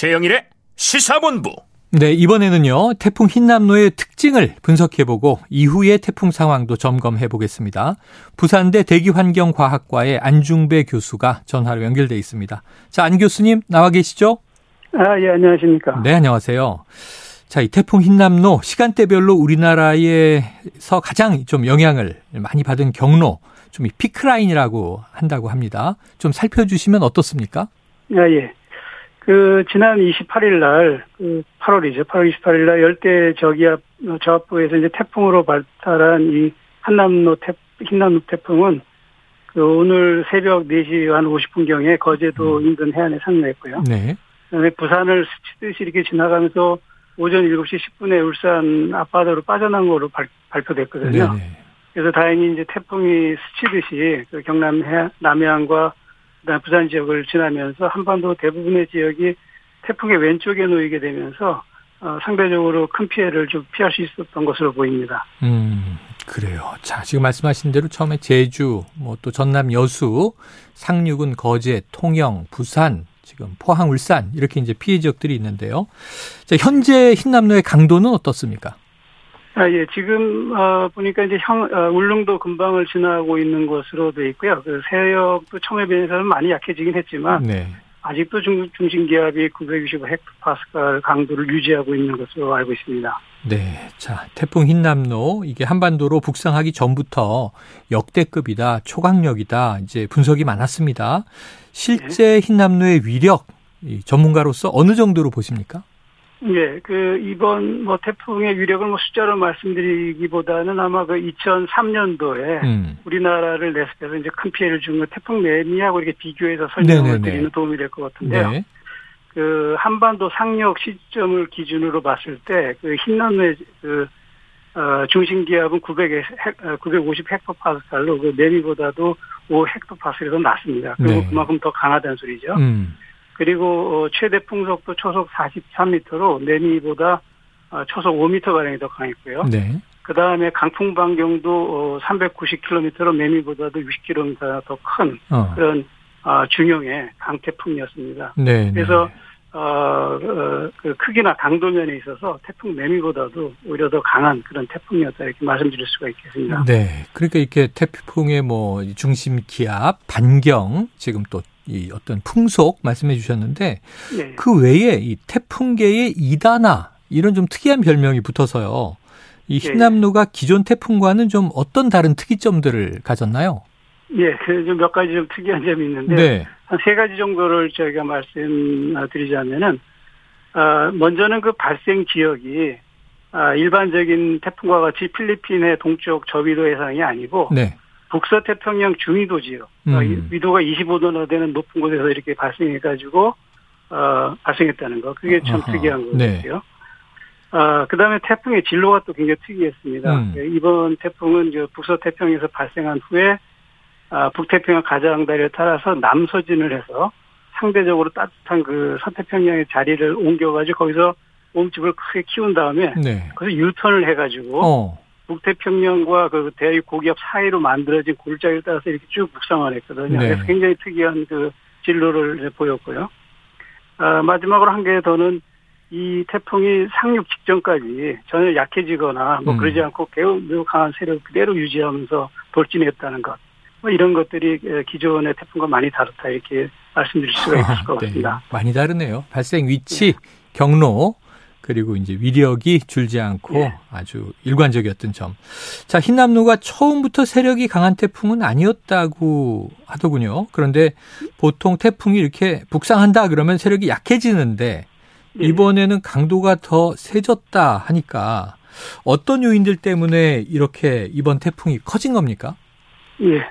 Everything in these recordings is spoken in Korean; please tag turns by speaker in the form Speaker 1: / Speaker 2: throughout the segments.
Speaker 1: 최영일의 시사본부.
Speaker 2: 네, 이번에는요, 태풍 흰남노의 특징을 분석해보고 이후의 태풍 상황도 점검해보겠습니다. 부산대 대기환경과학과의 안중배 교수가 전화로 연결돼 있습니다. 자, 안 교수님 나와 계시죠?
Speaker 3: 아, 예, 안녕하십니까.
Speaker 2: 네, 안녕하세요. 자, 이 태풍 흰남노 시간대별로 우리나라에서 가장 좀 영향을 많이 받은 경로, 좀 이 피크라인이라고 한다고 합니다. 좀 살펴주시면 어떻습니까?
Speaker 3: 아, 예. 그, 지난 28일 날, 그 8월이죠. 8월 28일 날 열대 저기압, 저압부에서 이제 태풍으로 발달한 이 한남로 태, 흰남로 태풍은 그 오늘 새벽 4시 한 50분 경에 거제도 음. 인근 해안에 상륙했고요. 네. 그다음에 부산을 스치듯이 이렇게 지나가면서 오전 7시 10분에 울산 앞바다로 빠져나온 거로 발, 발표됐거든요. 네네. 그래서 다행히 이제 태풍이 스치듯이 그 경남 해 남해안과 그다음 부산 지역을 지나면서 한반도 대부분의 지역이 태풍의 왼쪽에 놓이게 되면서 어, 상대적으로 큰 피해를 좀 피할 수 있었던 것으로 보입니다.
Speaker 2: 음, 그래요. 자, 지금 말씀하신 대로 처음에 제주, 뭐 또 전남 여수, 상륙은 거제, 통영, 부산, 지금 포항, 울산 이렇게 이제 피해 지역들이 있는데요. 자, 현재 흰남노의 강도는 어떻습니까?
Speaker 3: 아, 예. 지금, 어, 보니까 이제 형, 어, 울릉도 근방을 지나고 있는 것으로 돼 있고요. 그 세력도 처음에 비해서는 많이 약해지긴 했지만. 네. 아직도 중, 중심 기압이 965 헥토파스칼 강도를 유지하고 있는 것으로 알고 있습니다.
Speaker 2: 네. 자, 태풍 흰남노, 이게 한반도로 북상하기 전부터 역대급이다, 초강력이다, 이제 분석이 많았습니다. 실제 네. 흰남노의 위력, 전문가로서 어느 정도로 보십니까?
Speaker 3: 예, 그 이번 뭐 태풍의 위력을 뭐 숫자로 말씀드리기보다는 아마 그 2003년도에 음. 우리나라를 내습해서 이제 큰 피해를 준 그 태풍 매미하고 이렇게 비교해서 설명을 네네네. 드리는 도움이 될 것 같은데요. 네. 그 한반도 상륙 시점을 기준으로 봤을 때 그 흰남의 그 어, 중심 기압은 900, 950 헥토파스칼로 그 매미보다도 5 헥토파스칼이 더 낮습니다. 그리고 네. 그만큼 더 강하다는 소리죠. 음. 그리고 어, 최대 풍속도 초속 43m로 내미보다 어, 초속 5m가량이 더 강했고요. 네. 그 다음에 강풍 반경도 390km로 매미보다도 60km 더 큰 그런 중형의 강태풍이었습니다. 네, 네. 그래서 어, 그 크기나 강도면에 있어서 태풍 매미보다도 오히려 더 강한 그런 태풍이었다 이렇게 말씀드릴 수가 있겠습니다.
Speaker 2: 네, 그러니까 이렇게 태풍의 뭐 중심 기압, 반경, 지금 또 이 어떤 풍속 말씀해 주셨는데 네. 그 외에 이 태풍계의 이다나 이런 좀 특이한 별명이 붙어서요. 이 네. 흰남노가 기존 태풍과는 좀 어떤 다른 특이점들을 가졌나요?
Speaker 3: 예, 그몇 가지 좀 특이한 점이 있는데 네. 한세 가지 정도를 저희가 말씀드리자면은 어, 먼저는 그 발생 지역이 아, 일반적인 태풍과 같이 필리핀의 동쪽 저위도 해상이 아니고 네. 북서태평양 중위도 지역, 어, 음. 위도가 25도나 되는 높은 곳에서 이렇게 발생해가지고, 어, 발생했다는 거. 그게 참 아하. 특이한 네. 거고요. 네. 아, 그 다음에 태풍의 진로가 또 굉장히 특이했습니다. 음. 예, 이번 태풍은 북서태평양에서 발생한 후에, 아, 북태평양 가장다리를 따라서 남서진을 해서 상대적으로 따뜻한 그 서태평양의 자리를 옮겨가지고 거기서 몸집을 크게 키운 다음에, 네. 거기서 유턴을 해가지고, 어. 북태평양과 그 대륙 고기압 사이로 만들어진 골짜기를 따라서 이렇게 쭉 북상을 했거든요. 네. 그래서 굉장히 특이한 그 진로를 보였고요. 아, 마지막으로 한 개 더는 이 태풍이 상륙 직전까지 전혀 약해지거나 뭐 음. 그러지 않고 매우, 매우 강한 세력을 그대로 유지하면서 돌진했다는 것. 뭐 이런 것들이 기존의 태풍과 많이 다르다 이렇게 말씀드릴 수가 있을 것 네. 같습니다.
Speaker 2: 네. 많이 다르네요. 발생 위치, 네. 경로, 그리고 이제 위력이 줄지 않고 예. 아주 일관적이었던 점. 자, 흰남노가 처음부터 세력이 강한 태풍은 아니었다고 하더군요. 그런데 보통 태풍이 이렇게 북상한다 그러면 세력이 약해지는데 예. 이번에는 강도가 더 세졌다 하니까 어떤 요인들 때문에 이렇게 이번 태풍이 커진 겁니까?
Speaker 3: 예.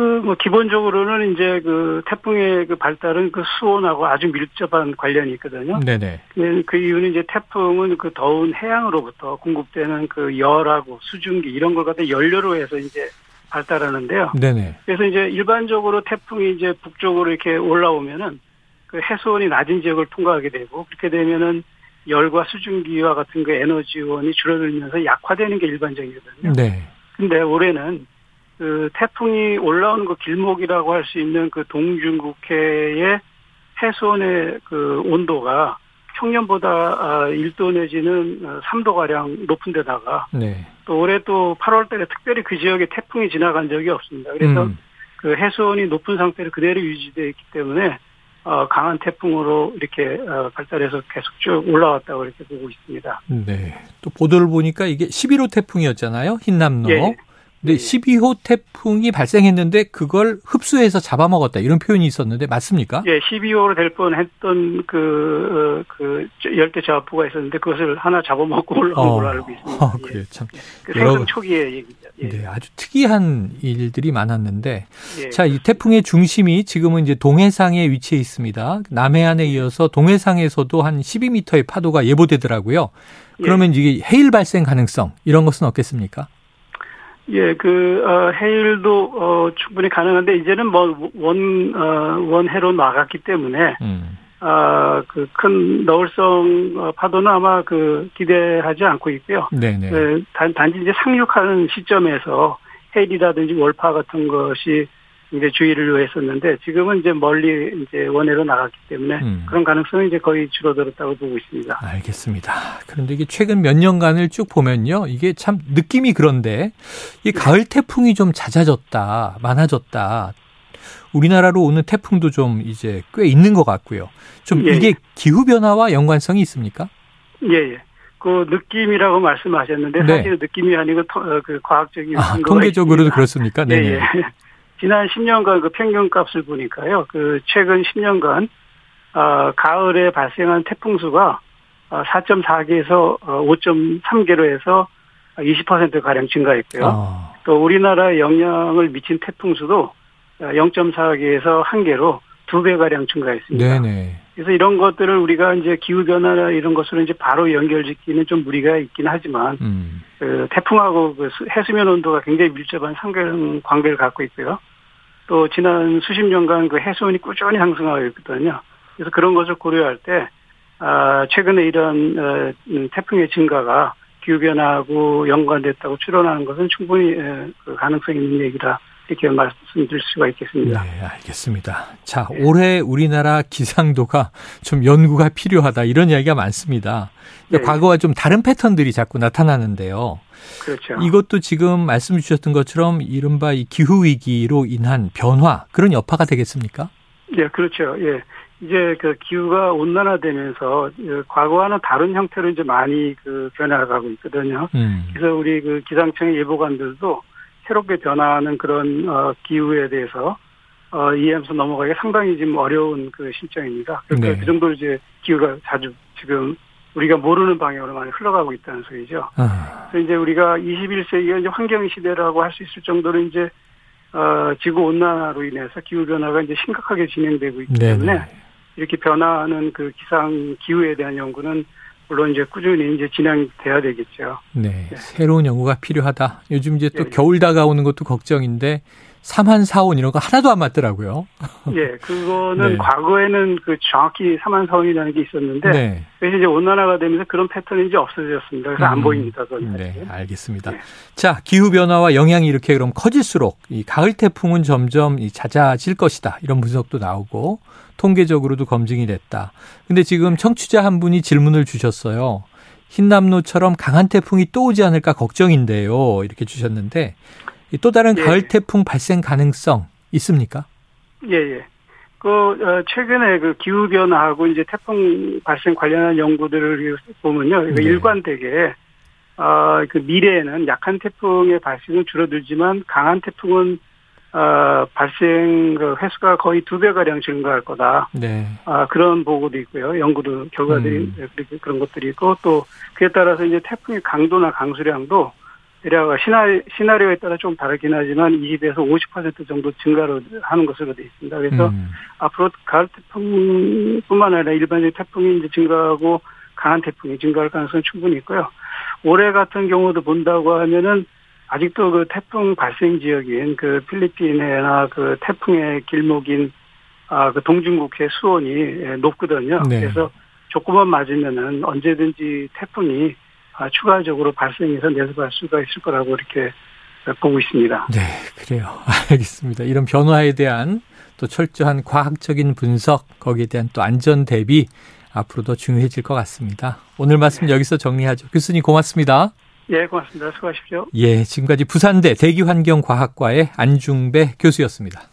Speaker 3: 그 뭐 기본적으로는 이제 그 태풍의 그 발달은 그 수온하고 아주 밀접한 관련이 있거든요. 네네. 그, 그 이유는 이제 태풍은 그 더운 해양으로부터 공급되는 그 열하고 수증기 이런 걸 갖다 연료로 해서 이제 발달하는데요. 네네. 그래서 이제 일반적으로 태풍이 이제 북쪽으로 이렇게 올라오면은 그 해수온이 낮은 지역을 통과하게 되고 그렇게 되면은 열과 수증기와 같은 그 에너지원이 줄어들면서 약화되는 게 일반적이거든요. 네. 근데 올해는 그 태풍이 올라오는 그 길목이라고 할 수 있는 그 동중국해의 해수온의 그 온도가 평년보다 1도 아, 내지는 3도 가량 높은 데다가 네. 또 올해 또 8월 달에 특별히 그 지역에 태풍이 지나간 적이 없습니다. 그래서 음. 그 해수온이 높은 상태로 그대로 유지되어 있기 때문에 어, 강한 태풍으로 이렇게 어, 발달해서 계속 쭉 올라왔다고 이렇게 보고 있습니다.
Speaker 2: 네. 또 보도를 보니까 이게 11호 태풍이었잖아요. 흰남노. 예. 근데 12호 태풍이 발생했는데 그걸 흡수해서 잡아먹었다 이런 표현이 있었는데 맞습니까?
Speaker 3: 예, 12호로 될 뻔했던 그, 어, 그 열대 저압부가 있었는데 그것을 하나 잡아먹고 올라온 어, 걸로 알고 있습니다. 어,
Speaker 2: 그래요. 참.
Speaker 3: 그 생성 초기의 얘기죠.
Speaker 2: 예. 네, 아주 특이한 일들이 많았는데 예. 자, 이 태풍의 중심이 지금은 이제 동해상에 위치해 있습니다. 남해안에 이어서 동해상에서도 한 12m의 파도가 예보되더라고요. 그러면 예. 이게 해일 발생 가능성 이런 것은 없겠습니까?
Speaker 3: 예, 그, 어, 해일도, 어, 충분히 가능한데, 이제는 뭐, 원, 어, 원해로 나갔기 때문에, 음. 아, 그, 큰 너울성 어, 파도는 아마 그, 기대하지 않고 있고요. 네네. 네, 단, 단지 이제 상륙하는 시점에서 해일이라든지 월파 같은 것이 이제 주의를 요했었는데 지금은 이제 멀리 이제 원해로 나갔기 때문에 음. 그런 가능성은 이제 거의 줄어들었다고 보고 있습니다.
Speaker 2: 알겠습니다. 그런데 이게 최근 몇 년간을 쭉 보면요. 이게 참 느낌이 그런데 이 가을 태풍이 좀 잦아졌다, 많아졌다. 우리나라로 오는 태풍도 좀 이제 꽤 있는 것 같고요. 좀 예. 이게 기후 변화와 연관성이 있습니까?
Speaker 3: 예, 예. 그 느낌이라고 말씀하셨는데 네. 사실 느낌이 아니고 어, 그 과학적인 아,
Speaker 2: 통계적으로도 있습니다. 그렇습니까? 네. 예, 예.
Speaker 3: 지난 10년간 그 평균값을 보니까요. 그 최근 10년간 어, 가을에 발생한 태풍 수가 4.4개에서 어, 5.3개로 어, 해서 20% 가량 증가했고요. 아. 또 우리나라에 영향을 미친 태풍 수도 0.4개에서 1개로 2배 가량 증가했습니다. 네네. 그래서 이런 것들을 우리가 이제 기후 변화나 이런 것으로 이제 바로 연결짓기는 좀 무리가 있긴 하지만 음. 그 태풍하고 그 해수면 온도가 굉장히 밀접한 상관 관계를 갖고 있고요. 또 지난 수십 년간 그 해수온이 꾸준히 상승하고 있거든요. 그래서 그런 것을 고려할 때, 아, 최근에 이런, 어, 음, 태풍의 증가가 기후변화하고 연관됐다고 추론하는 것은 충분히 그 가능성 있는 얘기다. 이렇게 말씀드릴 수가 있겠습니다.
Speaker 2: 네, 알겠습니다. 자, 네. 올해 우리나라 기상도가 좀 연구가 필요하다 이런 이야기가 많습니다. 네. 과거와 좀 다른 패턴들이 자꾸 나타나는데요.
Speaker 3: 그렇죠.
Speaker 2: 이것도 지금 말씀 주셨던 것처럼 이른바 이 기후 위기로 인한 변화 그런 여파가 되겠습니까?
Speaker 3: 예, 그렇죠. 예. 이제 그 기후가 온난화되면서 그 과거와는 다른 형태로 이제 많이 그 변화가고 있거든요. 음. 그래서 우리 그 기상청의 예보관들도 새롭게 변화하는 그런 어 기후에 대해서 어 이해하면서 넘어가기 상당히 지금 어려운 그 실정입니다. 그러니까 네. 그 정도로 이제 기후가 자주 지금 우리가 모르는 방향으로 많이 흘러가고 있다는 소리죠. 아. 그래서 이제 우리가 21세기가 이제 환경 시대라고 할 수 있을 정도로 이제 어, 지구 온난화로 인해서 기후 변화가 이제 심각하게 진행되고 있기 네네. 때문에 이렇게 변화하는 그 기상 기후에 대한 연구는 물론 이제 꾸준히 이제 진행돼야 되겠죠.
Speaker 2: 네, 네. 새로운 연구가 필요하다. 요즘 이제 또 네. 겨울 다가오는 것도 걱정인데 삼한 사온 이런 거 하나도 안 맞더라고요.
Speaker 3: 예, 그거는 네. 과거에는 그 정확히 삼한 사온이라는 게 있었는데 네. 그래서 이제 온난화가 되면서 그런 패턴이 이제 없어졌습니다. 그래서 음, 안 보입니다. 그건
Speaker 2: 네, 알겠습니다. 네. 자, 기후 변화와 영향이 이렇게 그럼 커질수록 이 가을 태풍은 점점 잦아질 것이다. 이런 분석도 나오고 통계적으로도 검증이 됐다. 근데 지금 청취자 한 분이 질문을 주셨어요. 흰남노처럼 강한 태풍이 또 오지 않을까 걱정인데요. 이렇게 주셨는데 또 다른 예. 가을 태풍 발생 가능성 있습니까?
Speaker 3: 예, 예. 그, 어, 최근에 그 기후변화하고 이제 태풍 발생 관련한 연구들을 보면요. 네. 일관되게, 어, 그 미래에는 약한 태풍의 발생은 줄어들지만 강한 태풍은 어, 발생 그 횟수가 거의 두 배가량 증가할 거다. 네. 아, 그런 보고도 있고요. 연구도, 결과들이, 음. 그런 것들이 있고, 또, 그에 따라서 이제 태풍의 강도나 강수량도 대략 시나리, 시나리오에 따라 좀 다르긴 하지만 20에서 50% 정도 증가를 하는 것으로 되어 있습니다. 그래서 음. 앞으로 가을 태풍뿐만 아니라 일반적인 태풍이 이제 증가하고 강한 태풍이 증가할 가능성이 충분히 있고요. 올해 같은 경우도 본다고 하면은 아직도 그 태풍 발생 지역인 그 필리핀해나 그 태풍의 길목인 아 그 동중국해 수온이 높거든요. 네. 그래서 조금만 맞으면은 언제든지 태풍이 아, 추가적으로 발생해서 내려갈 수가 있을 거라고 이렇게 보고 있습니다.
Speaker 2: 네, 그래요. 알겠습니다. 이런 변화에 대한 또 철저한 과학적인 분석, 거기에 대한 또 안전 대비 앞으로도 중요해질 것 같습니다. 오늘 말씀 네. 여기서 정리하죠. 교수님 고맙습니다.
Speaker 3: 예, 고맙습니다. 수고하십시오.
Speaker 2: 예, 지금까지 부산대 대기환경과학과의 안중배 교수였습니다.